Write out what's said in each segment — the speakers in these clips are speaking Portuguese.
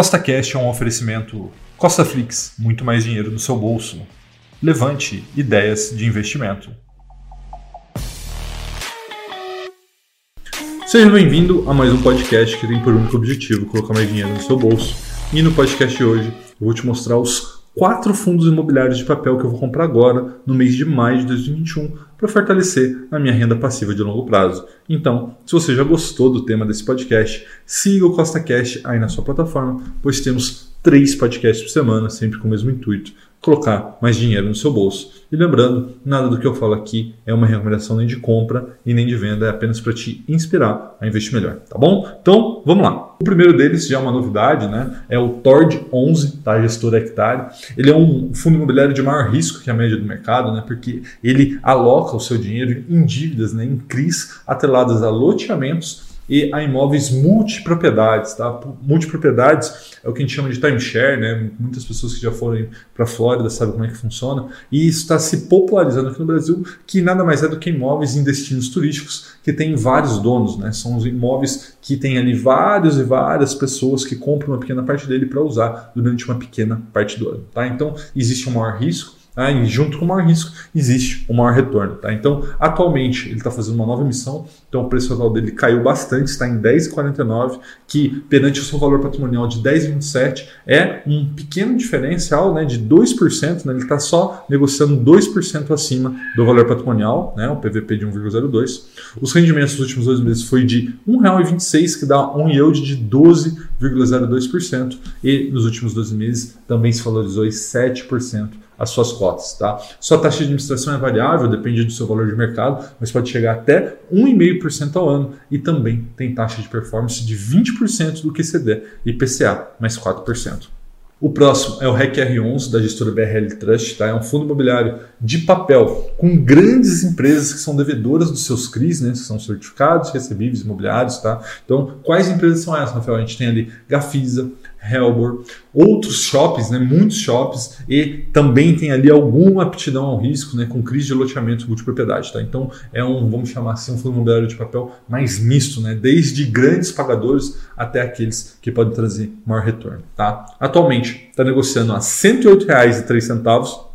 Costa Cash é um oferecimento Costa Flix, muito mais dinheiro no seu bolso. Levante ideias de investimento. Seja bem-vindo a mais um podcast que tem por único objetivo colocar mais dinheiro no seu bolso. E no podcast de hoje eu vou te mostrar os quatro fundos imobiliários de papel que eu vou comprar agora, no mês de maio de 2021, para fortalecer a minha renda passiva de longo prazo. Então, se você já gostou do tema desse podcast, siga o Costa Cash aí na sua plataforma, pois temos três podcasts por semana, sempre com o mesmo intuito colocar mais dinheiro no seu bolso. E lembrando, nada do que eu falo aqui é uma recomendação nem de compra e nem de venda, é apenas para te inspirar a investir melhor, tá bom? Então, vamos lá. O primeiro deles já é uma novidade, né? É o Tord 11, tá? Gestor hectare. Ele é um fundo imobiliário de maior risco que a média do mercado, né? Porque ele aloca o seu dinheiro em dívidas, né? Em CRIs atreladas a loteamentos e a imóveis multipropriedades. Tá? Multipropriedades é o que a gente chama de timeshare, né? muitas pessoas que já foram para a Flórida sabem como é que funciona, e isso está se popularizando aqui no Brasil, que nada mais é do que imóveis em destinos turísticos que têm vários donos, né? são os imóveis que têm ali vários e várias pessoas que compram uma pequena parte dele para usar durante uma pequena parte do ano. Tá? Então existe um maior risco, Tá? E junto com o maior risco existe o maior retorno. Tá? Então, atualmente, ele está fazendo uma nova emissão, então o preço atual dele caiu bastante, está em 10,49, que perante o seu valor patrimonial de 10,27 é um pequeno diferencial né, de 2%, né? ele está só negociando 2% acima do valor patrimonial, né, o PVP de 1,02. Os rendimentos dos últimos dois meses foi de R$ 1,26, que dá um yield de 12,02%, e nos últimos 12 meses também se valorizou em 7% as suas cotas. Tá? Sua taxa de administração é variável, depende do seu valor de mercado, mas pode chegar até 1,5% ao ano e também tem taxa de performance de 20% do QCD e PCA, mais 4%. O próximo é o REC R11 da gestora BRL Trust, tá? é um fundo imobiliário de papel com grandes empresas que são devedoras dos seus CRIs, né? que são certificados recebíveis imobiliários. Tá? Então, quais empresas são essas, Rafael? A gente tem ali Gafisa, Helbor, outros shoppings, né, muitos shoppings, e também tem ali alguma aptidão ao risco, né, com crise de loteamento multipropriedade. Tá? Então é um, vamos chamar assim, um fundo imobiliário de papel mais misto, né, desde grandes pagadores até aqueles que podem trazer maior retorno. Tá? Atualmente está negociando a R$ 108,03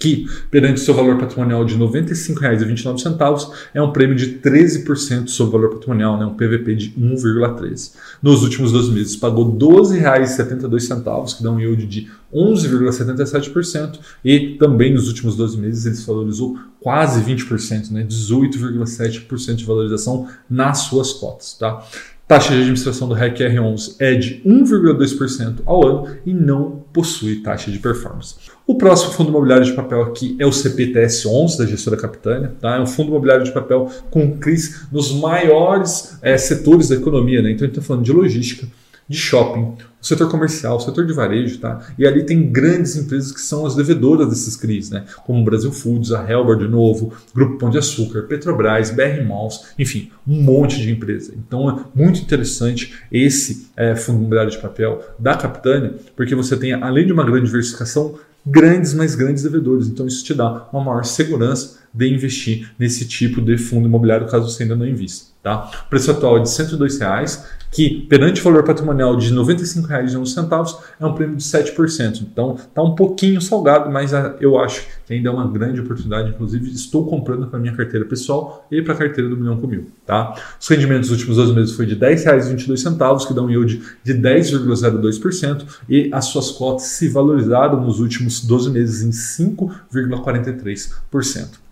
que, perante seu valor patrimonial de R$ 95,29, é um prêmio de 13% sobre o valor patrimonial, né? um PVP de 1,13. Nos últimos 12 meses, pagou R$ 12,72, que dá um yield de 11,77%, e também nos últimos 12 meses ele se valorizou quase 20%, né? 18,7% de valorização nas suas cotas. Tá? Taxa de administração do REC R11 é de 1,2% ao ano e não possui taxa de performance. O próximo fundo imobiliário de papel aqui é o CPTS11 da gestora Capitânia. Tá? É um fundo imobiliário de papel com CRIs nos maiores é, setores da economia. Né? Então, a gente está falando de logística, de shopping, o setor comercial, o setor de varejo, tá? E ali tem grandes empresas que são as devedoras desses CRIs, né? Como Brasil Foods, a Helber de novo, Grupo Pão de Açúcar, Petrobras, BR Malls, enfim, um monte de empresa. Então é muito interessante esse é, fundo imobiliário de papel da Capitânia, porque você tem, além de uma grande diversificação, grandes, mais grandes devedores. Então isso te dá uma maior segurança de investir nesse tipo de fundo imobiliário caso você ainda não invista. Tá? O preço atual é de 102 reais, que perante o valor patrimonial de R$ 95,11 é um prêmio de 7%. Então está um pouquinho salgado, mas ah, eu acho que ainda é uma grande oportunidade. Inclusive, estou comprando para minha carteira pessoal e para a carteira do Milhão com Mil. Tá? Os rendimentos dos últimos 12 meses foi de R$ 10,22, que dá um yield de 10,02%, e as suas cotas se valorizaram nos últimos 12 meses em 5,43%.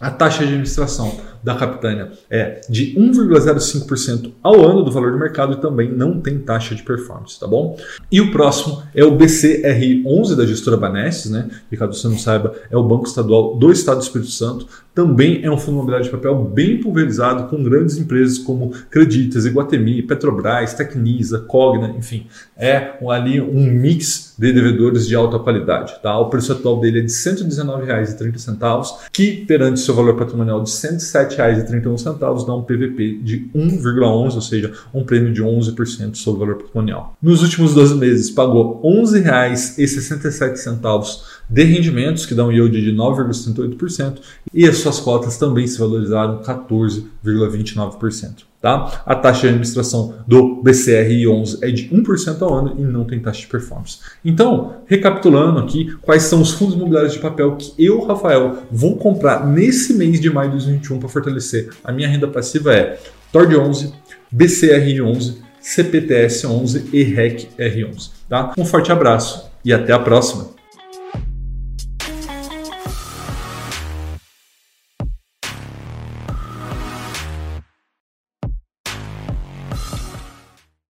A taxa de administração da Capitânia é de 1,05% ao ano do valor do mercado e também não tem taxa de performance, tá bom? E o próximo é o BCRI11 da gestora Banestes, né? E caso você não saiba, é o Banco Estadual do Estado do Espírito Santo. Também é um fundo imobiliário de papel bem pulverizado com grandes empresas como Creditas, Iguatemi, Petrobras, Tecnisa, Cogna, enfim. É ali um mix de devedores de alta qualidade, tá? O preço atual dele é de R$ 119,30, que perante seu valor patrimonial de R$ 107 R$ 7,31 dá um PVP de 1,11, ou seja, um prêmio de 11% sobre o valor patrimonial. Nos últimos 12 meses, pagou R$ 11,67 de rendimentos, que dá um yield de 9,68%, e as suas cotas também se valorizaram 14,29%. Tá? A taxa de administração do BCR11 é de 1% ao ano e não tem taxa de performance. Então, recapitulando aqui, quais são os fundos imobiliários de papel que eu, Rafael, vou comprar nesse mês de maio de 2021 para fortalecer a minha renda passiva é TORD11, BCR11, CPTS11 e REC R11. Tá? Um forte abraço e até a próxima!